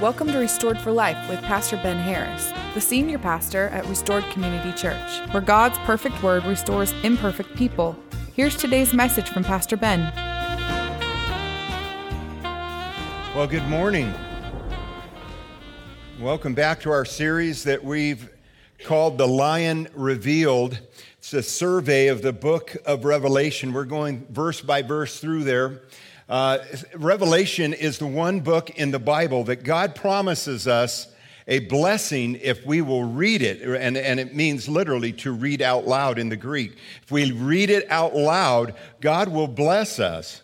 Welcome to Restored for Life with Pastor Ben Harris, the senior pastor at Restored Community Church, where God's perfect word restores imperfect people. Here's today's message from Pastor Ben. Well, good morning. Welcome back to our series that we've called The Lion Revealed. It's a survey of the book of Revelation. We're going verse by verse through there. Uh, Revelation is the one book in the Bible that God promises us a blessing if we will read it. And, and it means literally to read out loud in the Greek. If we read it out loud, God will bless us.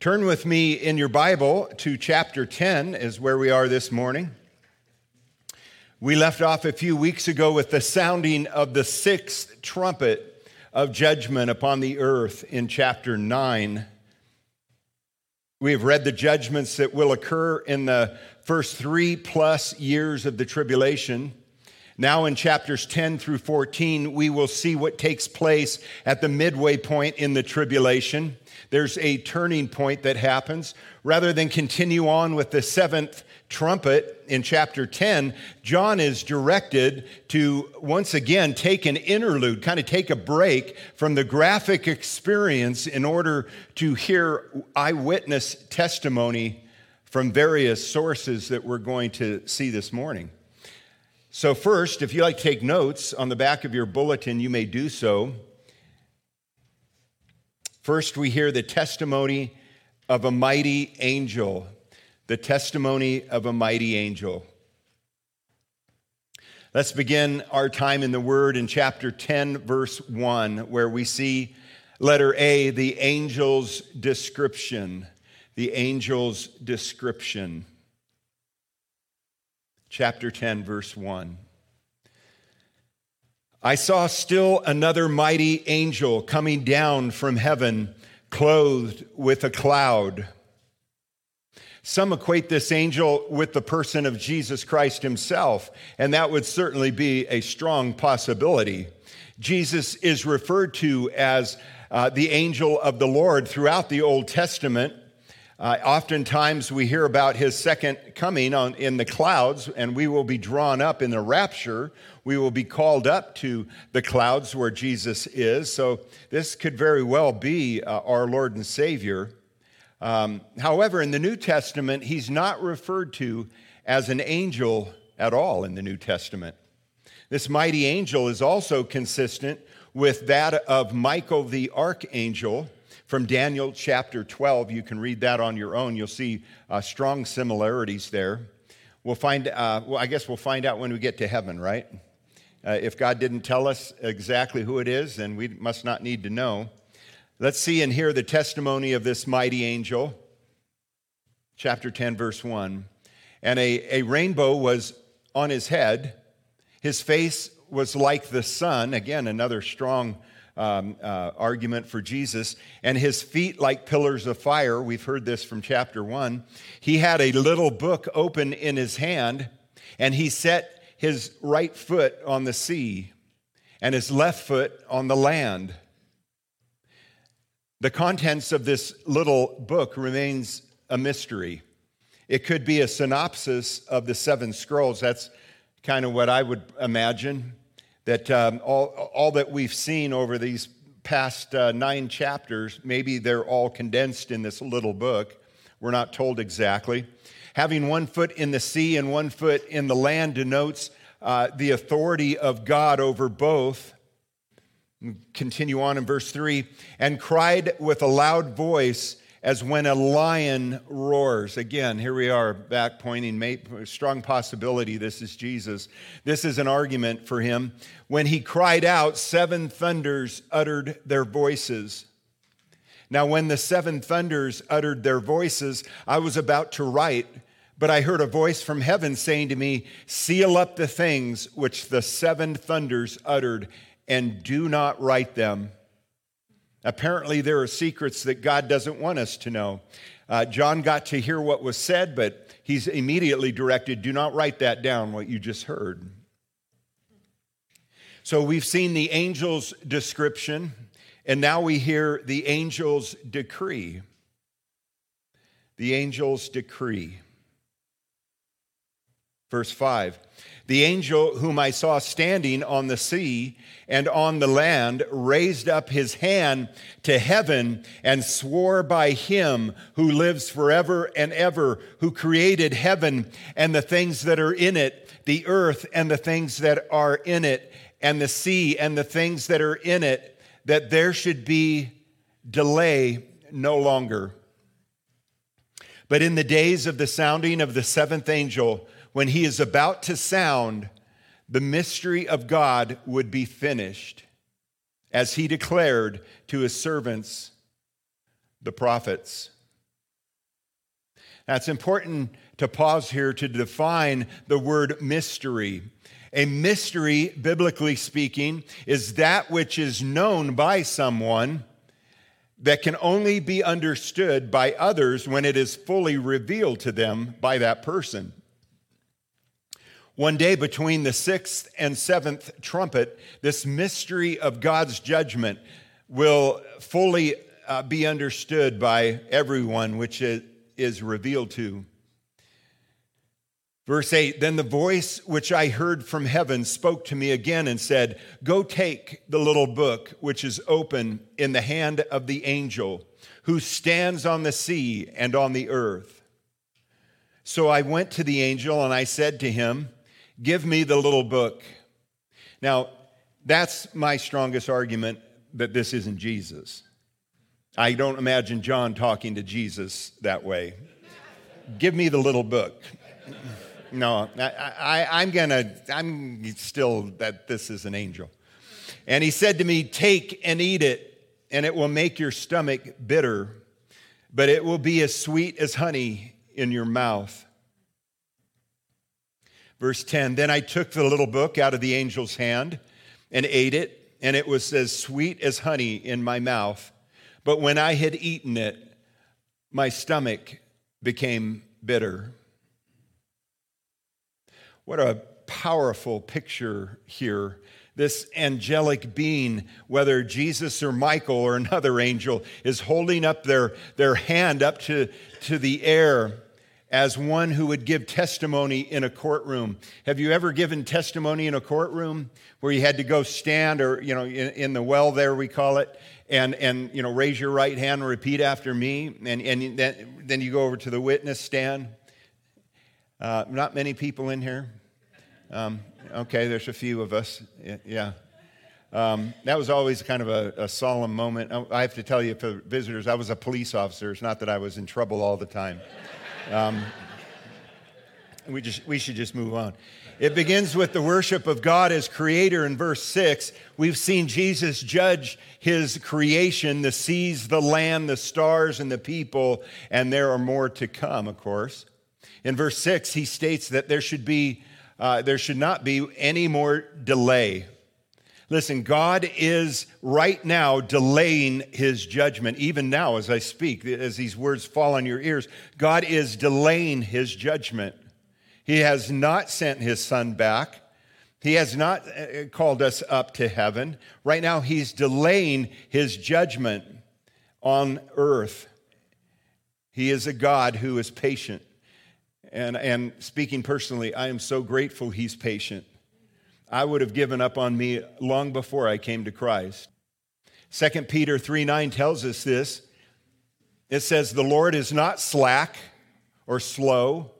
Turn with me in your Bible to chapter 10, is where we are this morning. We left off a few weeks ago with the sounding of the sixth trumpet of judgment upon the earth in chapter 9. We have read the judgments that will occur in the first three plus years of the tribulation. Now, in chapters 10 through 14, we will see what takes place at the midway point in the tribulation. There's a turning point that happens. Rather than continue on with the seventh trumpet in chapter 10, John is directed to once again take an interlude, kind of take a break from the graphic experience in order to hear eyewitness testimony from various sources that we're going to see this morning. So, first, if you like to take notes on the back of your bulletin, you may do so. First, we hear the testimony of a mighty angel the testimony of a mighty angel. Let's begin our time in the Word in chapter 10, verse 1, where we see letter A, the angel's description. The angel's description. Chapter 10, verse 1. I saw still another mighty angel coming down from heaven, clothed with a cloud some equate this angel with the person of Jesus Christ himself, and that would certainly be a strong possibility. Jesus is referred to as uh, the angel of the Lord throughout the Old Testament. Uh, oftentimes we hear about his second coming on, in the clouds, and we will be drawn up in the rapture. We will be called up to the clouds where Jesus is. So, this could very well be uh, our Lord and Savior. Um, however, in the New Testament, he's not referred to as an angel at all in the New Testament. This mighty angel is also consistent with that of Michael the archangel from Daniel chapter 12. You can read that on your own. You'll see uh, strong similarities there. We'll find, uh, well, I guess we'll find out when we get to heaven, right? Uh, if God didn't tell us exactly who it is, then we must not need to know. Let's see and hear the testimony of this mighty angel. Chapter 10, verse 1. And a, a rainbow was on his head. His face was like the sun. Again, another strong um, uh, argument for Jesus. And his feet like pillars of fire. We've heard this from chapter 1. He had a little book open in his hand, and he set his right foot on the sea and his left foot on the land. The contents of this little book remains a mystery. It could be a synopsis of the seven scrolls. That's kind of what I would imagine. That um, all, all that we've seen over these past uh, nine chapters, maybe they're all condensed in this little book. We're not told exactly. Having one foot in the sea and one foot in the land denotes uh, the authority of God over both. Continue on in verse 3 and cried with a loud voice as when a lion roars. Again, here we are back pointing, strong possibility this is Jesus. This is an argument for him. When he cried out, seven thunders uttered their voices. Now, when the seven thunders uttered their voices, I was about to write, but I heard a voice from heaven saying to me, Seal up the things which the seven thunders uttered and do not write them. Apparently, there are secrets that God doesn't want us to know. Uh, John got to hear what was said, but he's immediately directed do not write that down, what you just heard. So we've seen the angel's description, and now we hear the angel's decree. The angel's decree. Verse 5 The angel whom I saw standing on the sea and on the land raised up his hand to heaven and swore by him who lives forever and ever, who created heaven and the things that are in it, the earth and the things that are in it, and the sea and the things that are in it, that there should be delay no longer. But in the days of the sounding of the seventh angel, when he is about to sound, the mystery of God would be finished, as he declared to his servants, the prophets. Now, it's important to pause here to define the word mystery. A mystery, biblically speaking, is that which is known by someone that can only be understood by others when it is fully revealed to them by that person. One day between the sixth and seventh trumpet, this mystery of God's judgment will fully uh, be understood by everyone, which it is revealed to. Verse 8 Then the voice which I heard from heaven spoke to me again and said, Go take the little book which is open in the hand of the angel who stands on the sea and on the earth. So I went to the angel and I said to him, Give me the little book. Now, that's my strongest argument that this isn't Jesus. I don't imagine John talking to Jesus that way. Give me the little book. No, I, am gonna, I'm still that this is an angel. And he said to me, Take and eat it, and it will make your stomach bitter, but it will be as sweet as honey in your mouth. Verse 10 Then I took the little book out of the angel's hand and ate it, and it was as sweet as honey in my mouth. But when I had eaten it, my stomach became bitter. What a powerful picture here. This angelic being, whether Jesus or Michael or another angel, is holding up their, their hand up to, to the air as one who would give testimony in a courtroom. Have you ever given testimony in a courtroom where you had to go stand or, you know, in, in, the well there, we call it, and, and, you know, raise your right hand and repeat after me, and, and then, then you go over to the witness stand? Uh, not many people in here. Um, okay, there's a few of us. Yeah. Um, that was always kind of a, a, solemn moment. I have to tell you, for visitors, I was a police officer. It's not that I was in trouble all the time. Um, we, just, we should just move on. It begins with the worship of God as creator in verse 6. We've seen Jesus judge his creation the seas, the land, the stars, and the people, and there are more to come, of course. In verse 6, he states that there should, be, uh, there should not be any more delay Listen, God is right now delaying his judgment, even now as I speak, as these words fall on your ears. God is delaying his judgment. He has not sent his son back. He has not uh, called us up to heaven. Right now, he's delaying his judgment on earth. He is a God who is patient. And, and speaking personally, I am so grateful he's patient. I would have given up on me long before I came to Christ. 2 Peter 3 9 tells us this. It says, The Lord is not slack or slow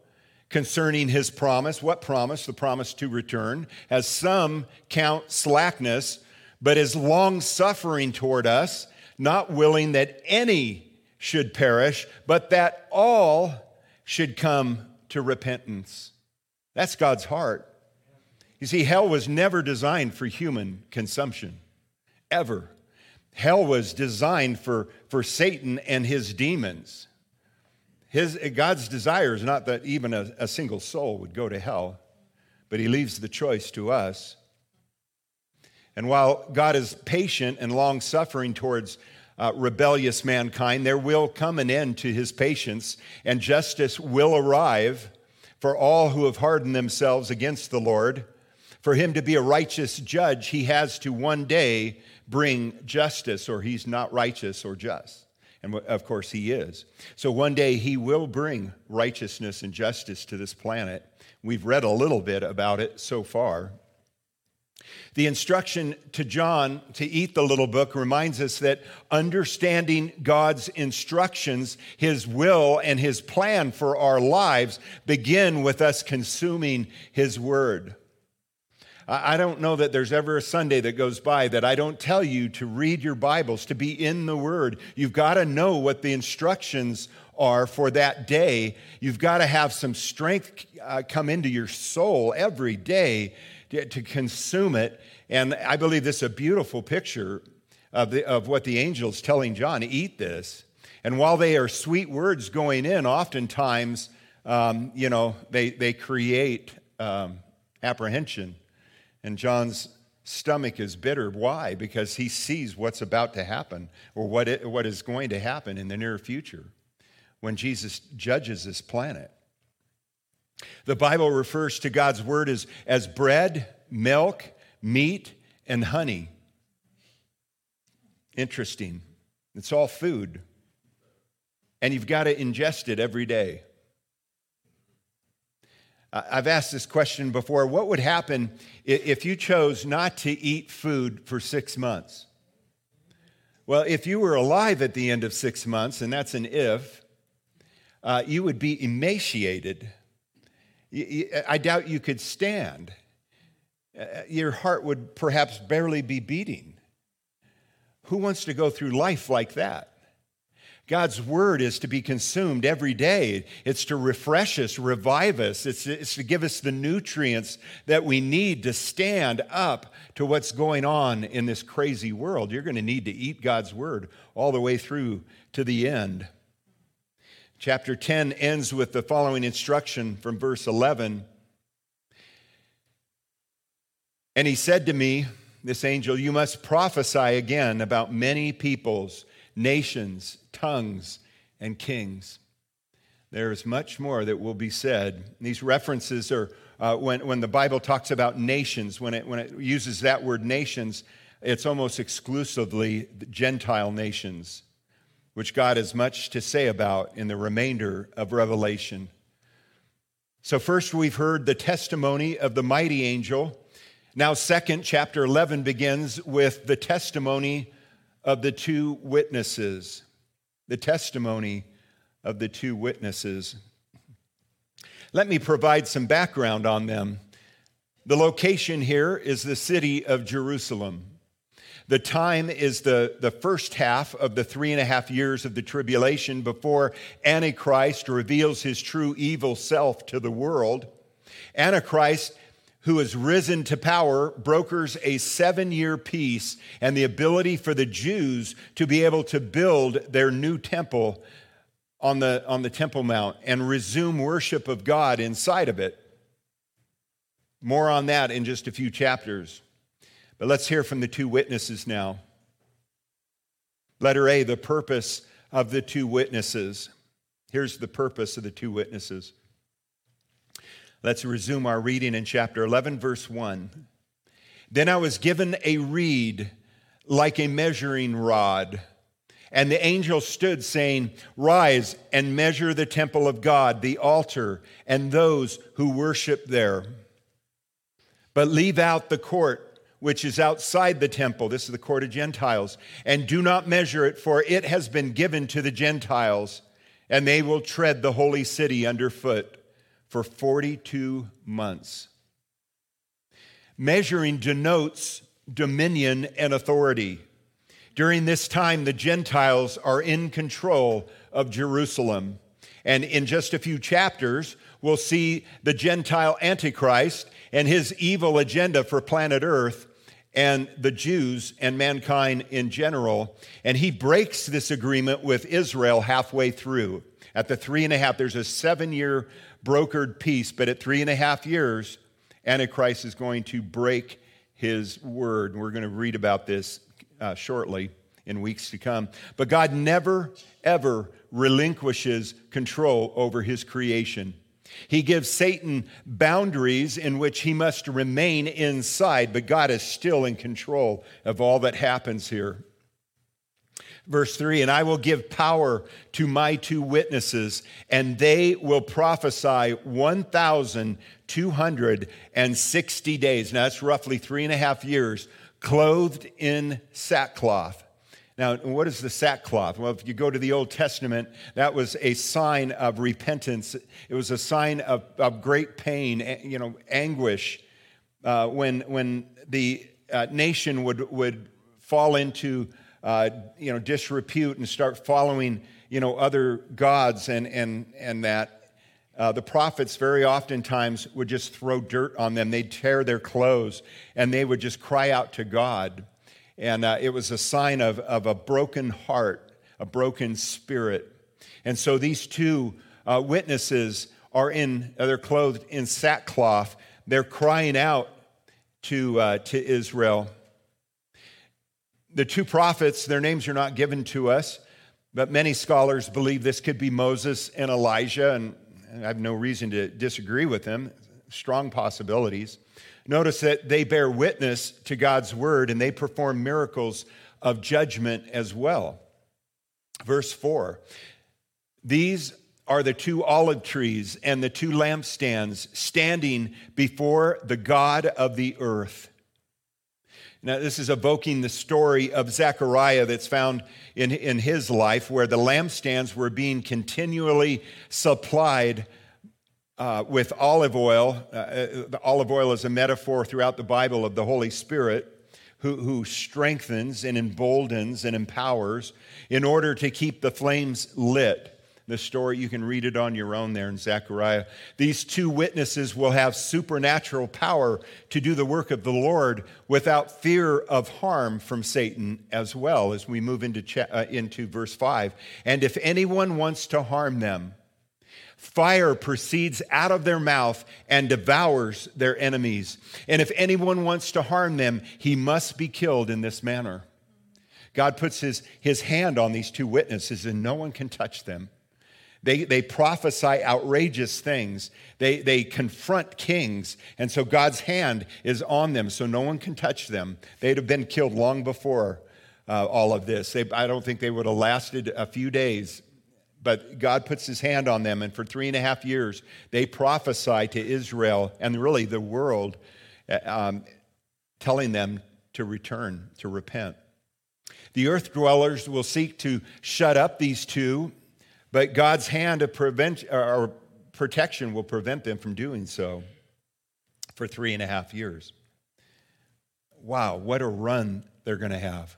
concerning his promise. What promise? The promise to return. As some count slackness, but is long suffering toward us, not willing that any should perish, but that all should come to repentance. That's God's heart. You see, hell was never designed for human consumption, ever. Hell was designed for, for Satan and his demons. His, God's desire is not that even a, a single soul would go to hell, but he leaves the choice to us. And while God is patient and long suffering towards uh, rebellious mankind, there will come an end to his patience, and justice will arrive for all who have hardened themselves against the Lord for him to be a righteous judge, he has to one day bring justice, or he's not righteous or just. And of course, he is. So one day he will bring righteousness and justice to this planet. We've read a little bit about it so far. The instruction to John to eat the little book reminds us that understanding God's instructions, his will, and his plan for our lives begin with us consuming his word. I don't know that there's ever a Sunday that goes by that I don't tell you to read your Bibles, to be in the Word. You've got to know what the instructions are for that day. You've got to have some strength uh, come into your soul every day to, to, consume it. And I believe this is a beautiful picture of, the, of what the angel's telling John eat this. And while they are sweet words going in, oftentimes, um, you know, they, they create um, apprehension and John's stomach is bitter. Why? Because he sees what's about to happen or what, it, what is going to happen in the near future when Jesus judges this planet. The Bible refers to God's word as, as bread, milk, meat, and honey. Interesting. It's all food. And you've got to ingest it every day. I've asked this question before. What would happen if you chose not to eat food for six months? Well, if you were alive at the end of six months, and that's an if, uh, you would be emaciated. I doubt you could stand. Uh, your heart would perhaps barely be beating. Who wants to go through life like that? God's word is to be consumed every day. It's to refresh us, revive us. It's, it's, to give us the nutrients that we need to stand up to what's going on in this crazy world. You're going to need to eat God's word all the way through to the end. Chapter 10 ends with the following instruction from verse 11. And he said to me, this angel, you must prophesy again about many peoples nations, tongues, and kings. There is much more that will be said. These references are uh, when, when the Bible talks about nations, when it, when it uses that word nations, it's almost exclusively Gentile nations, which God has much to say about in the remainder of Revelation. So, first, we've heard the testimony of the mighty angel. Now, second, chapter 11 begins with the testimony of the two witnesses, the testimony of the two witnesses. Let me provide some background on them. The location here is the city of Jerusalem. The time is the, the first half of the three and a half years of the tribulation before Antichrist reveals his true evil self to the world. Antichrist who has risen to power, brokers a seven year peace and the ability for the Jews to be able to build their new temple on the, on the Temple Mount and resume worship of God inside of it. More on that in just a few chapters. But let's hear from the two witnesses now. Letter A, the purpose of the two witnesses. Here's the purpose of the two witnesses. Let's resume our reading in chapter 11, verse 1. Then I was given a reed like a measuring rod. And the angel stood, saying, Rise and measure the temple of God, the altar, and those who worship there. But leave out the court which is outside the temple. This is the court of Gentiles. And do not measure it, for it has been given to the Gentiles, and they will tread the holy city underfoot for 42 months. Measuring denotes dominion and authority. During this time, the Gentiles are in control of Jerusalem. And in just a few chapters, we'll see the Gentile Antichrist and his evil agenda for planet Earth and the Jews and mankind in general. And he breaks this agreement with Israel halfway through. At the three and a half, there's a seven year brokered peace, but at three and a half years, Antichrist is going to break his word. We're going to read about this uh, shortly in weeks to come. But God never, ever relinquishes control over his creation. He gives Satan boundaries in which he must remain inside, but God is still in control of all that happens here. Verse 3 And I will give power to my two witnesses, and they will prophesy 1,260 days. Now, that's roughly three and a half years, clothed in sackcloth. Now, what is the sackcloth? Well, if you go to the Old Testament, that was a sign of repentance. It was a sign of, of great pain, you know, anguish. Uh, when, when the uh, nation would, would fall into, uh, you know, disrepute and start following, you know, other gods and, and, and that, uh, the prophets very oftentimes would just throw dirt on them. They'd tear their clothes and they would just cry out to God. And uh, it was a sign of, of a broken heart, a broken spirit. And so these two uh, witnesses are in, uh, they're clothed in sackcloth. They're crying out to, uh, to Israel. The two prophets, their names are not given to us, but many scholars believe this could be Moses and Elijah, and I have no reason to disagree with them. Strong possibilities. Notice that they bear witness to God's word and they perform miracles of judgment as well. Verse 4 These are the two olive trees and the two lampstands standing before the God of the earth. Now, this is evoking the story of Zechariah that's found in, in his life, where the lampstands were being continually supplied uh, with olive oil. Uh, uh, the olive oil is a metaphor throughout the Bible of the Holy Spirit. Who, who strengthens and emboldens and empowers in order to keep the flames lit. The story, you can read it on your own there in Zechariah. These two witnesses will have supernatural power to do the work of the Lord without fear of harm from Satan as well, as we move into, uh, into verse 5. And if anyone wants to harm them, Fire proceeds out of their mouth and devours their enemies. And if anyone wants to harm them, he must be killed in this manner. God puts his, his hand on these two witnesses, and no one can touch them. They, they prophesy outrageous things. They, they confront kings. And so God's hand is on them, so no one can touch them. They'd have been killed long before uh, all of this. They, I don't think they would have lasted a few days but God puts his hand on them, and for three and a half years, they prophesy to Israel and really the world, uh, um, telling them to return, to repent. The earth dwellers will seek to shut up these two, but God's hand of prevent, or protection will prevent them from doing so for three and a half years. Wow, what a run they're going to have.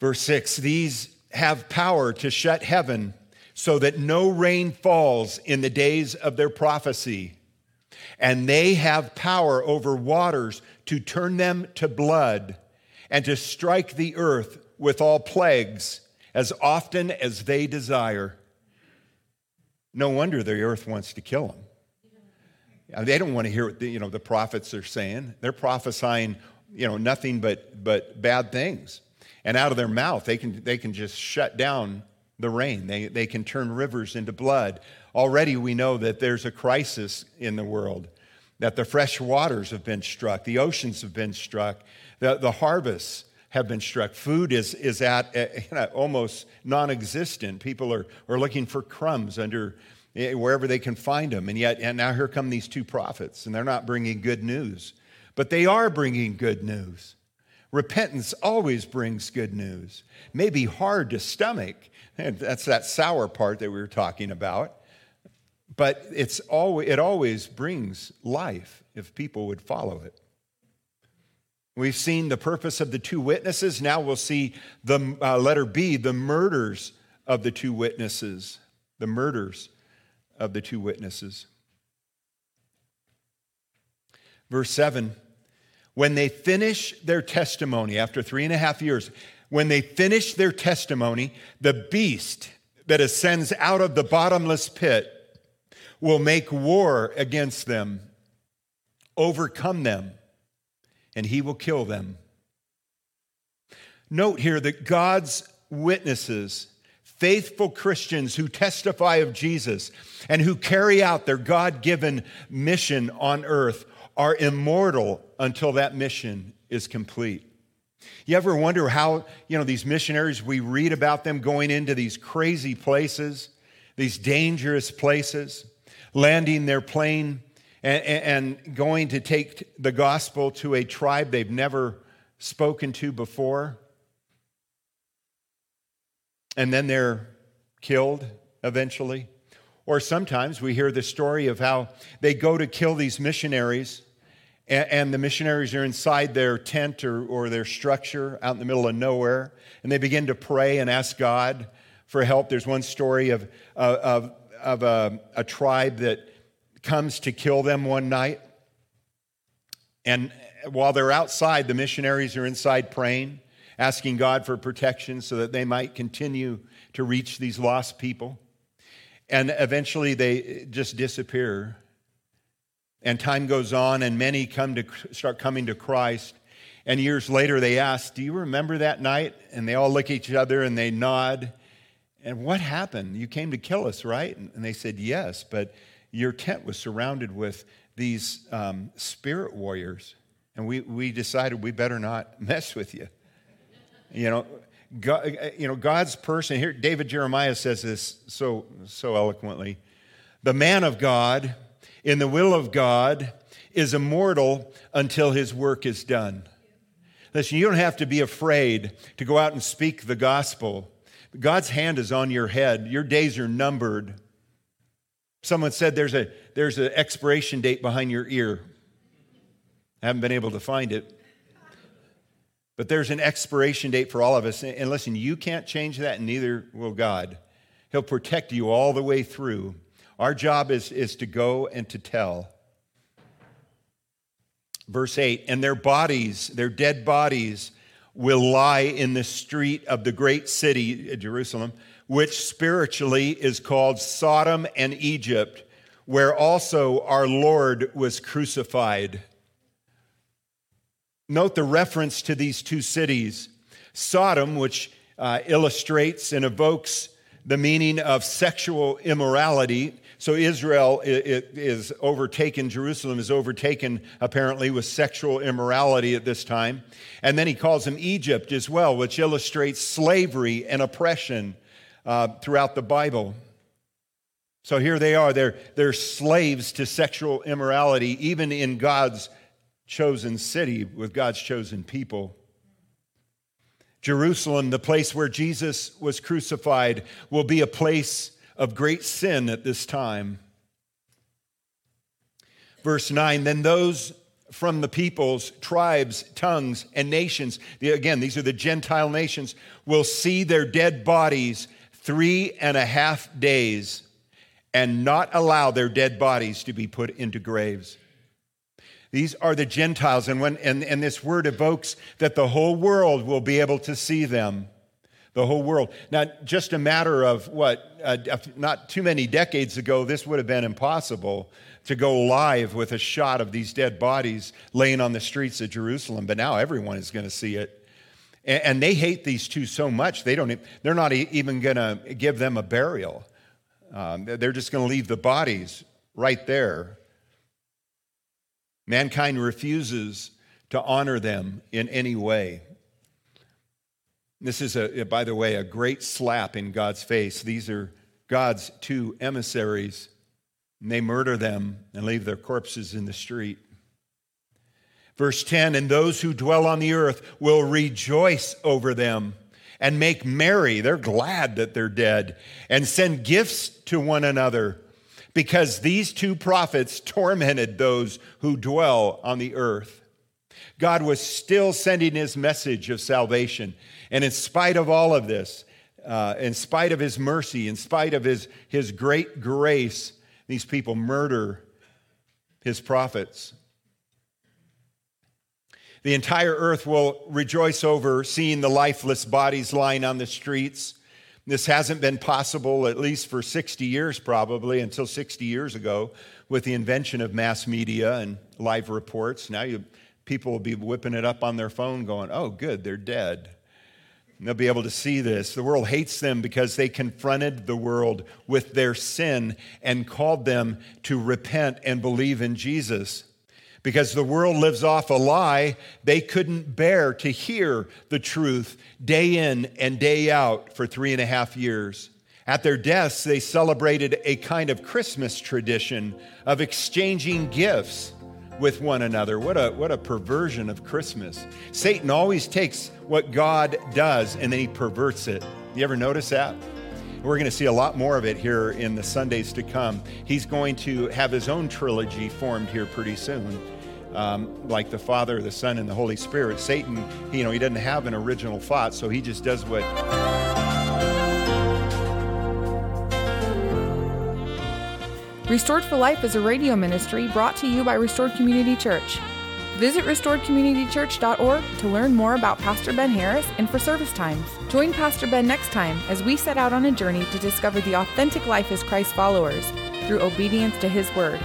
Verse 6 These have power to shut heaven so that no rain falls in the days of their prophecy. And they have power over waters to turn them to blood and to strike the earth with all plagues as often as they desire. No wonder the earth wants to kill them. They don't want to hear what the, you know, the prophets are saying. They're prophesying you know, nothing but, but bad things and out of their mouth, they can, they can just shut down the rain. They, they can turn rivers into blood. Already we know that there's a crisis in the world, that the fresh waters have been struck, the oceans have been struck, the, the harvests have been struck. Food is, is at you know, almost non existent. People are, are looking for crumbs under eh, wherever they can find them. And yet, and now here come these two prophets, and they're not bringing good news. But they are bringing good news. Repentance always brings good news. May be hard to stomach. And that's that sour part that we were talking about. But it's always, it always brings life if people would follow it. We've seen the purpose of the two witnesses. Now we'll see the uh, letter B, the murders of the two witnesses. The murders of the two witnesses. Verse 7 when they finish their testimony after three and a half years, when they finish their testimony, the beast that ascends out of the bottomless pit will make war against them, overcome them, and he will kill them. Note here that God's witnesses, faithful Christians who testify of Jesus and who carry out their God given mission on earth, are immortal until that mission is complete. You ever wonder how, you know, these missionaries, we read about them going into these crazy places, these dangerous places, landing their plane and, and going to take the gospel to a tribe they've never spoken to before. And then they're killed eventually. Or sometimes we hear the story of how they go to kill these missionaries, and, the missionaries are inside their tent or, or their structure out in the middle of nowhere, and they begin to pray and ask God for help. There's one story of, of, of a, a tribe that comes to kill them one night. And while they're outside, the missionaries are inside praying, asking God for protection so that they might continue to reach these lost people. And eventually they just disappear. And time goes on, and many come to start coming to Christ. And years later, they ask, Do you remember that night? And they all look at each other and they nod. And what happened? You came to kill us, right? And they said, Yes, but your tent was surrounded with these um, spirit warriors. And we, we decided we better not mess with you. You know, God, you know, God's person here, David Jeremiah says this so, so eloquently. The man of God, in the will of God, is immortal until his work is done. Listen, you don't have to be afraid to go out and speak the gospel. God's hand is on your head. Your days are numbered. Someone said there's a there's an expiration date behind your ear. I haven't been able to find it. But there's an expiration date for all of us. And listen, you can't change that, and neither will God. He'll protect you all the way through. Our job is, is to go and to tell. Verse 8, and their bodies, their dead bodies, will lie in the street of the great city, uh, Jerusalem, which spiritually is called Sodom and Egypt, where also our Lord was crucified. Note the reference to these two cities Sodom, which uh, illustrates and evokes the meaning of sexual immorality. So Israel is overtaken, Jerusalem is overtaken apparently with sexual immorality at this time. And then he calls them Egypt as well, which illustrates slavery and oppression uh, throughout the Bible. So here they are, they're, they're slaves to sexual immorality, even in God's chosen city with God's chosen people. Jerusalem, the place where Jesus was crucified, will be a place of great sin at this time. Verse 9 Then those from the peoples, tribes, tongues, and nations, again, these are the Gentile nations, will see their dead bodies three and a half days and not allow their dead bodies to be put into graves. These are the Gentiles, and, when, and, and this word evokes that the whole world will be able to see them. The whole world. Now, just a matter of what, uh, not too many decades ago, this would have been impossible to go live with a shot of these dead bodies laying on the streets of Jerusalem, but now everyone is going to see it. And they hate these two so much, they don't, they're not even going to give them a burial. Um, they're just going to leave the bodies right there. Mankind refuses to honor them in any way. This is, a, by the way, a great slap in God's face. These are God's two emissaries, and they murder them and leave their corpses in the street. Verse 10 And those who dwell on the earth will rejoice over them and make merry. They're glad that they're dead and send gifts to one another because these two prophets tormented those who dwell on the earth. God was still sending his message of salvation. And in spite of all of this, uh, in spite of his mercy, in spite of his, his great grace, these people murder his prophets. The entire earth will rejoice over seeing the lifeless bodies lying on the streets. This hasn't been possible, at least for 60 years, probably, until 60 years ago, with the invention of mass media and live reports. Now you, people will be whipping it up on their phone, going, oh, good, they're dead. And they'll be able to see this. The world hates them because they confronted the world with their sin and called them to repent and believe in Jesus. Because the world lives off a lie, they couldn't bear to hear the truth day in and day out for three and a half years. At their deaths, they celebrated a kind of Christmas tradition of exchanging gifts with one another. What a, what a perversion of Christmas. Satan always takes what God does and then he perverts it. You ever notice that? We're going to see a lot more of it here in the Sundays to come. He's going to have his own trilogy formed here pretty soon. Um, like the Father, the Son, and the Holy Spirit. Satan, you know, he doesn't have an original thought, so he just does what. Restored for Life is a radio ministry brought to you by Restored Community Church. Visit restoredcommunitychurch.org to learn more about Pastor Ben Harris and for service times. Join Pastor Ben next time as we set out on a journey to discover the authentic life as Christ followers through obedience to his word.